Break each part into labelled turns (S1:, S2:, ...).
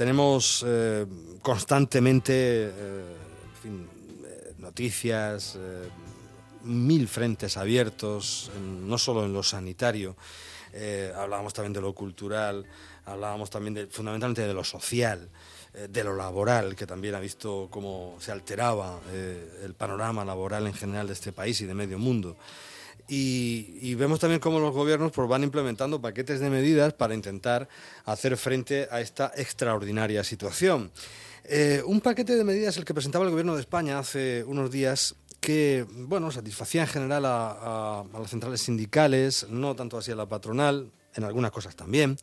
S1: tenemos eh, constantemente eh, noticias, mil frentes abiertos, no solo en lo sanitario, hablábamos también de lo cultural, hablábamos también fundamentalmente de lo social de lo laboral, que también ha visto cómo se alteraba el panorama laboral en general de este país y de medio mundo. Y, vemos también cómo los gobiernos pues, van implementando paquetes de medidas para intentar hacer frente a esta extraordinaria situación. Eh, un paquete de medidas el que presentaba el gobierno de España hace unos días que bueno satisfacía en general a, las centrales sindicales, no tanto así a la patronal, en algunas cosas también,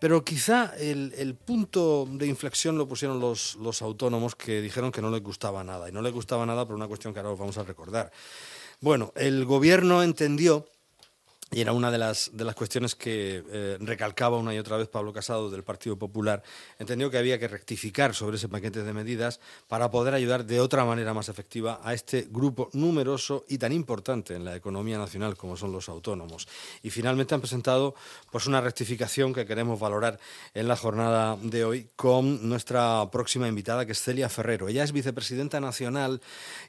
S1: pero quizá el, punto de inflexión lo pusieron los, los autónomos que dijeron que no les gustaba nada, y no les gustaba nada por una cuestión que ahora os vamos a recordar. Bueno, el gobierno entendió y era una de las, de las cuestiones que eh, recalcaba una y otra vez Pablo Casado del Partido Popular. Entendió que había que rectificar sobre ese paquete de medidas para poder ayudar de otra manera más efectiva a este grupo numeroso y tan importante en la economía nacional como son los autónomos. Y finalmente han presentado pues, una rectificación que queremos valorar en la jornada de hoy con nuestra próxima invitada, que es Celia Ferrero. Ella es vicepresidenta nacional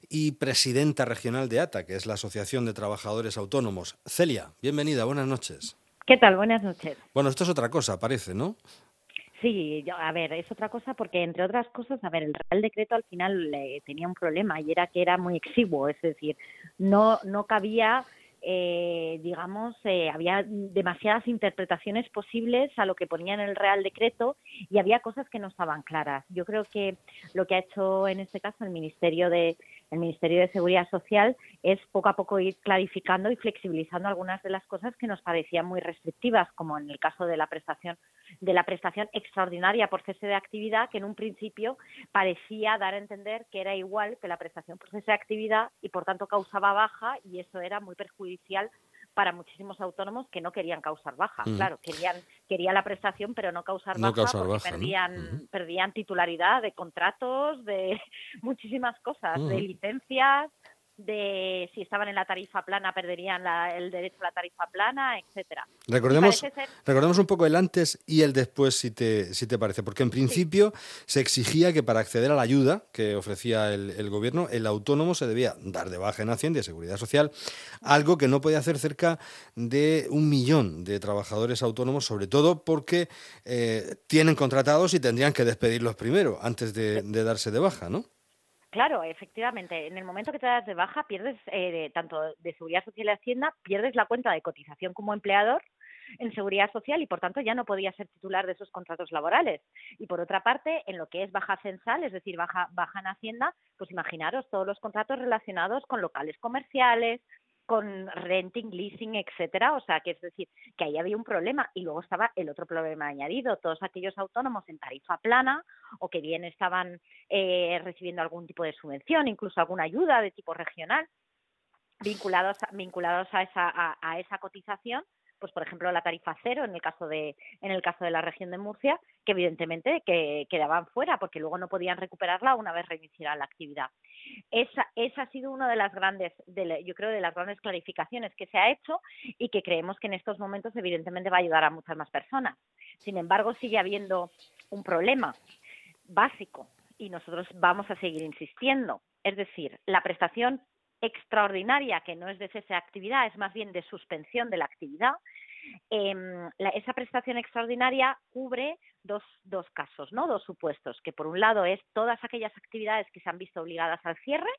S1: y presidenta regional de ATA, que es la Asociación de Trabajadores Autónomos. Celia, bienvenida, buenas noches.
S2: ¿Qué tal? Buenas noches.
S1: Bueno, esto es otra cosa, parece, ¿no?
S2: Sí, a ver, es otra cosa porque, entre otras cosas, a ver, el Real Decreto al final eh, tenía un problema y era que era muy exiguo, es decir, no, no cabía eh, digamos, eh, había demasiadas interpretaciones posibles a lo que ponía en el Real Decreto y había cosas que no estaban claras. Yo creo que lo que ha hecho en este caso el Ministerio de el Ministerio de Seguridad Social es poco a poco ir clarificando y flexibilizando algunas de las cosas que nos parecían muy restrictivas, como en el caso de la prestación de la prestación extraordinaria por cese de actividad, que en un principio parecía dar a entender que era igual que la prestación por cese de actividad y por tanto causaba baja y eso era muy perjudicial para muchísimos autónomos que no querían causar baja. Claro, querían quería la prestación, pero no causar baja porque perdían, perdían titularidad de contratos, de muchísimas cosas, de licencias, de si estaban en la tarifa plana perderían el derecho a la tarifa plana, etcétera.
S1: Recordemos, recordemos un poco el antes y el después, si te, si te parece, porque en principio se exigía que para acceder a la ayuda que ofrecía el, gobierno, el autónomo se debía dar de baja en Hacienda y Seguridad Social, algo que no podía hacer cerca de un millón de trabajadores autónomos, sobre todo porque eh, tienen contratados y tendrían que despedirlos primero, antes de, de darse de baja, ¿no?
S2: Claro, efectivamente. En el momento que te das de baja, pierdes eh, tanto de seguridad social y hacienda, pierdes la cuenta de cotización como empleador en seguridad social y por tanto ya no podías ser titular de esos contratos laborales. Y por otra parte, en lo que es baja censal, es decir, baja, baja en hacienda, pues imaginaros todos los contratos relacionados con locales comerciales, con renting, leasing, etcétera, o sea, que es decir, que ahí había un problema y luego estaba el otro problema añadido, todos aquellos autónomos en tarifa plana o que bien estaban eh, recibiendo algún tipo de subvención, incluso alguna ayuda de tipo regional, vinculados vinculados a esa a esa cotización pues por ejemplo la tarifa cero en el caso de en el caso de la región de Murcia que evidentemente que quedaban fuera porque luego no podían recuperarla una vez reiniciara la actividad esa esa ha sido una de las grandes de, yo creo de las grandes clarificaciones que se ha hecho y que creemos que en estos momentos evidentemente va a ayudar a muchas más personas. Sin embargo sigue habiendo un problema básico y nosotros vamos a seguir insistiendo. Es decir la prestación extraordinaria, que no es de cese de actividad, es más bien de suspensión de la actividad, em, esa prestación extraordinaria cubre dos, dos casos, ¿no? dos supuestos, que por un lado es todas aquellas actividades que se han visto obligadas al cierre,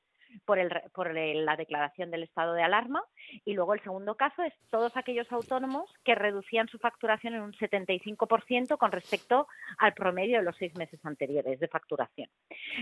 S2: por, el, por la declaración del estado de alarma y luego el segundo caso es todos aquellos autónomos que reducían su facturación en un 75% con respecto al promedio de los seis meses anteriores de facturación.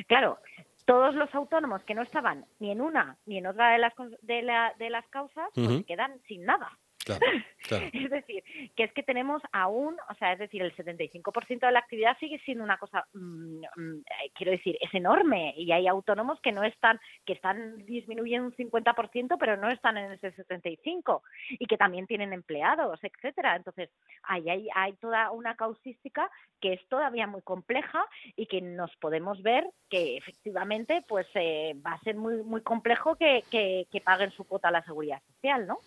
S2: Claro, todos los autónomos que no estaban ni en una ni en otra de las, de, la, de las causas pues quedan sin nada. es decir, que es que tenemos aún, o sea, es decir, el 75% de la actividad sigue siendo una cosa, mm, mm, eh, quiero decir, es enorme y hay autónomos que no están, que están disminuyendo un 50%, pero no están en ese 75% y que también tienen empleados, etcétera. Entonces, ahí hay, hay toda una causística que es todavía muy compleja y que nos podemos ver que efectivamente pues eh, va a ser muy muy complejo que, que, que paguen su cuota a la seguridad social, ¿no?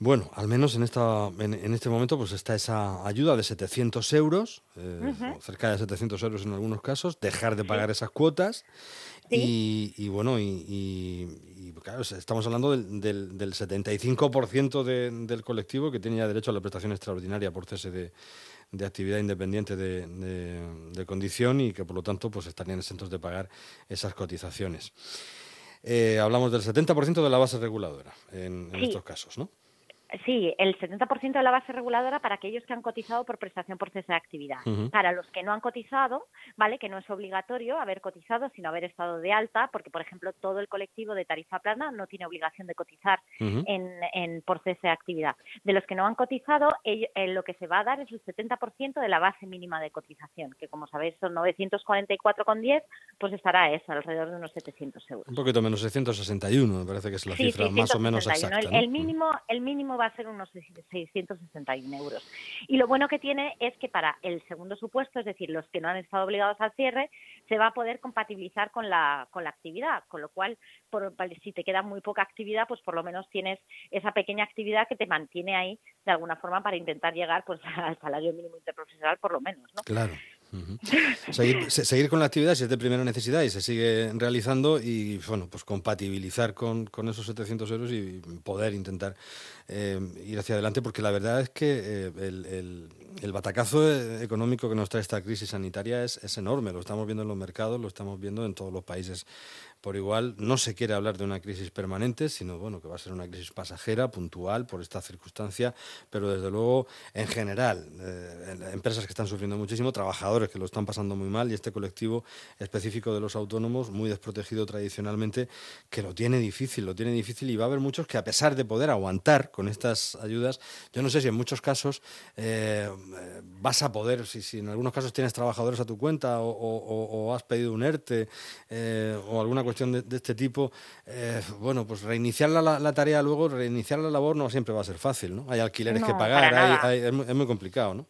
S1: Bueno, al menos en, esta, en, este momento pues está esa ayuda de 700 euros, eh, cerca de 700 euros en algunos casos, dejar de pagar esas cuotas. Y, bueno, y, claro, estamos hablando del, del, 75% del colectivo que tenía derecho a la prestación extraordinaria por cese de, de actividad independiente de, de, condición y que por lo tanto pues estarían exentos de pagar esas cotizaciones. Eh, hablamos del 70% de la base reguladora en, en estos casos, ¿no?
S2: Sí, el 70% de la base reguladora para aquellos que han cotizado por prestación por cese de actividad. Para los que no han cotizado, ¿vale? Que no es obligatorio haber cotizado, sino haber estado de alta, porque, por ejemplo, todo el colectivo de tarifa plana no tiene obligación de cotizar en, en, por cese de actividad. De los que no han cotizado, eh, lo que se va a dar es el 70% de la base mínima de cotización, que como sabéis son 944,10, pues estará eso, alrededor de unos 700 euros.
S1: Un poquito menos, 661, me parece que es la cifra más o menos exacta.
S2: El, mínimo, el mínimo va a ser unos 661 euros. Y lo bueno que tiene es que para el segundo supuesto, es decir, los que no han estado obligados al cierre, se va a poder compatibilizar con la, con la actividad, con lo cual, por, si te queda muy poca actividad, pues por lo menos tienes esa pequeña actividad que te mantiene ahí de alguna forma para intentar llegar pues al salario mínimo interprofesional por lo menos, ¿no?
S1: Claro seguir, con la actividad si es de primera necesidad y se sigue realizando y bueno, pues compatibilizar con, con esos 700 euros y poder intentar eh, ir hacia adelante porque la verdad es que eh, el, el, el, batacazo económico que nos trae esta crisis sanitaria es, es enorme, lo estamos viendo en los mercados, lo estamos viendo en todos los países. Por igual no se quiere hablar de una crisis permanente, sino bueno, que va a ser una crisis pasajera, puntual, por esta circunstancia, pero desde luego, en general, eh, empresas que están sufriendo muchísimo, trabajadores que lo están pasando muy mal y este colectivo específico de los autónomos, muy desprotegido tradicionalmente, que lo tiene difícil, lo tiene difícil y va a haber muchos que a pesar de poder aguantar con estas ayudas, yo no sé si en muchos casos eh, vas a poder, si, si, en algunos casos tienes trabajadores a tu cuenta o, has pedido un ERTE eh, o alguna cuestión de, este tipo, eh, bueno, pues reiniciar la, tarea luego, reiniciar la labor no siempre va a ser fácil, ¿no? Hay alquileres que pagar, es, muy, complicado, ¿no?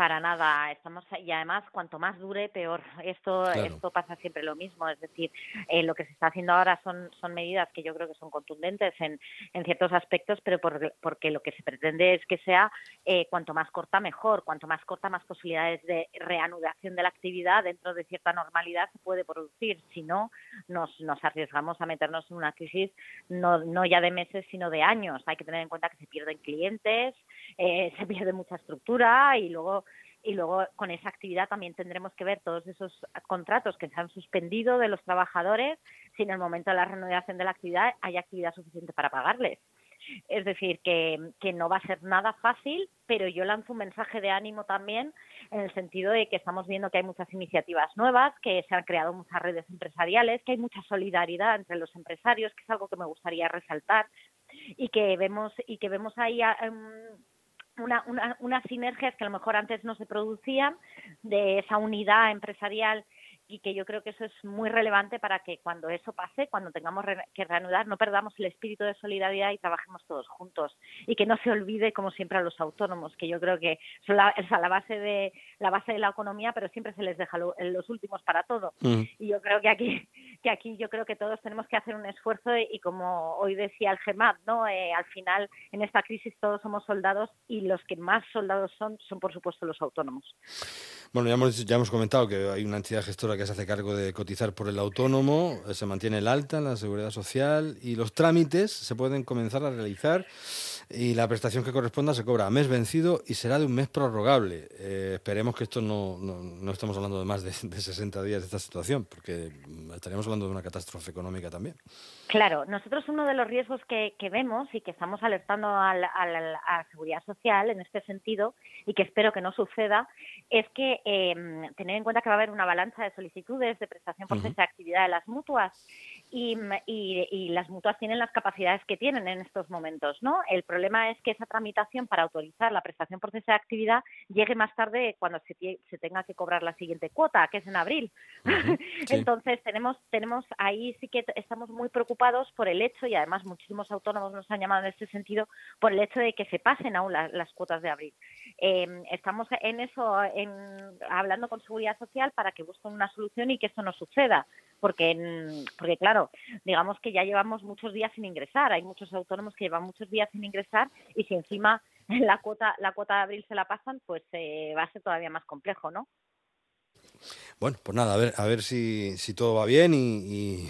S2: Para nada, estamos y además cuanto más dure peor. Esto esto pasa siempre lo mismo, es decir, eh, lo que se está haciendo ahora son son medidas que yo creo que son contundentes en, en ciertos aspectos, pero porque lo que se pretende es que sea eh, cuanto más corta mejor, cuanto más corta más posibilidades de reanudación de la actividad dentro de cierta normalidad se puede producir. Si no, nos nos arriesgamos a meternos en una crisis no no ya de meses sino de años. Hay que tener en cuenta que se pierden clientes, eh, se pierde mucha estructura y luego y luego con esa actividad también tendremos que ver todos esos contratos que se han suspendido de los trabajadores si en el momento de la renovación de la actividad hay actividad suficiente para pagarles. Es decir, que, que, no va a ser nada fácil, pero yo lanzo un mensaje de ánimo también en el sentido de que estamos viendo que hay muchas iniciativas nuevas, que se han creado muchas redes empresariales, que hay mucha solidaridad entre los empresarios, que es algo que me gustaría resaltar y que vemos y que vemos ahí um, una, una, unas sinergias que a lo mejor antes no se producían de esa unidad empresarial y que yo creo que eso es muy relevante para que cuando eso pase, cuando tengamos que reanudar, no perdamos el espíritu de solidaridad y trabajemos todos juntos y que no se olvide como siempre a los autónomos, que yo creo que son la, la base de la base de la economía, pero siempre se les deja los últimos para todo. Mm. Y yo creo que aquí que aquí yo creo que todos tenemos que hacer un esfuerzo y, como hoy decía el GEMAT, ¿no? Eh, al final en esta crisis todos somos soldados y los que más soldados son son por supuesto los autónomos.
S1: Bueno, ya hemos, ya hemos comentado que hay una entidad gestora que se hace cargo de cotizar por el autónomo, eh, se mantiene el alta en la seguridad social y los trámites se pueden comenzar a realizar y la prestación que corresponda se cobra a mes vencido y será de un mes prorrogable. Eh, esperemos que esto no, no, no, estemos hablando de más de, de 60 días de esta situación, porque estaríamos hablando de una catástrofe económica también.
S2: Claro, nosotros uno de los riesgos que, que vemos y que estamos alertando a la seguridad social en este sentido y que espero que no suceda es que eh, tener en cuenta que va a haber una balanza de solicitudes de prestación por uh actividad de las mutuas y, y, las mutuas tienen las capacidades que tienen en estos momentos, ¿no? El problema es que esa tramitación para autorizar la prestación por cese de actividad llegue más tarde cuando se, se tenga que cobrar la siguiente cuota, que es en abril. Entonces tenemos tenemos ahí sí que estamos muy preocupados por el hecho y además muchísimos autónomos nos han llamado en este sentido por el hecho de que se pasen aún las cuotas de abril. Eh, estamos en eso, en, hablando con seguridad social para que busquen una solución y que esto no suceda porque, porque claro, digamos que ya llevamos muchos días sin ingresar, hay muchos autónomos que llevan muchos días sin ingresar y si encima la cuota, la cuota de abril se la pasan, pues eh, va a ser todavía más complejo, ¿no?
S1: Bueno, pues nada, a ver, a ver si, si todo va bien y,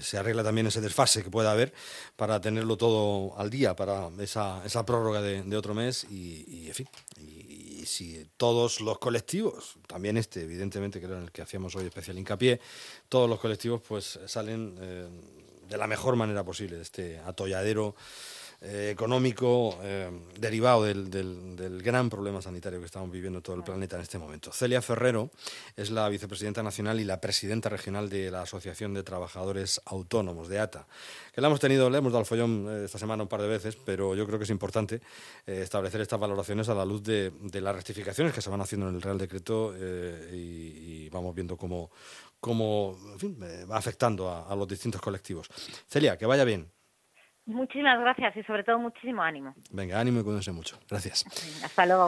S1: se arregla también ese desfase que pueda haber para tenerlo todo al día para esa, esa prórroga de, otro mes y, en fin, y, si todos los colectivos, también este, evidentemente, que era en el que hacíamos hoy especial hincapié, todos los colectivos pues salen eh, de la mejor manera posible de este atolladero eh, económico eh, derivado del, del, gran problema sanitario que estamos viviendo todo el planeta en este momento. Celia Ferrero es la vicepresidenta nacional y la presidenta regional de la Asociación de Trabajadores Autónomos, de ATA, que la hemos tenido, le hemos dado el follón eh, esta semana un par de veces, pero yo creo que es importante establecer estas valoraciones a la luz de, las rectificaciones que se van haciendo en el Real Decreto y, vamos viendo cómo, cómo va afectando a los distintos colectivos. Celia, que vaya bien.
S2: Muchísimas gracias y sobre todo muchísimo ánimo.
S1: Venga, ánimo y cuídense mucho. Gracias.
S2: Hasta luego.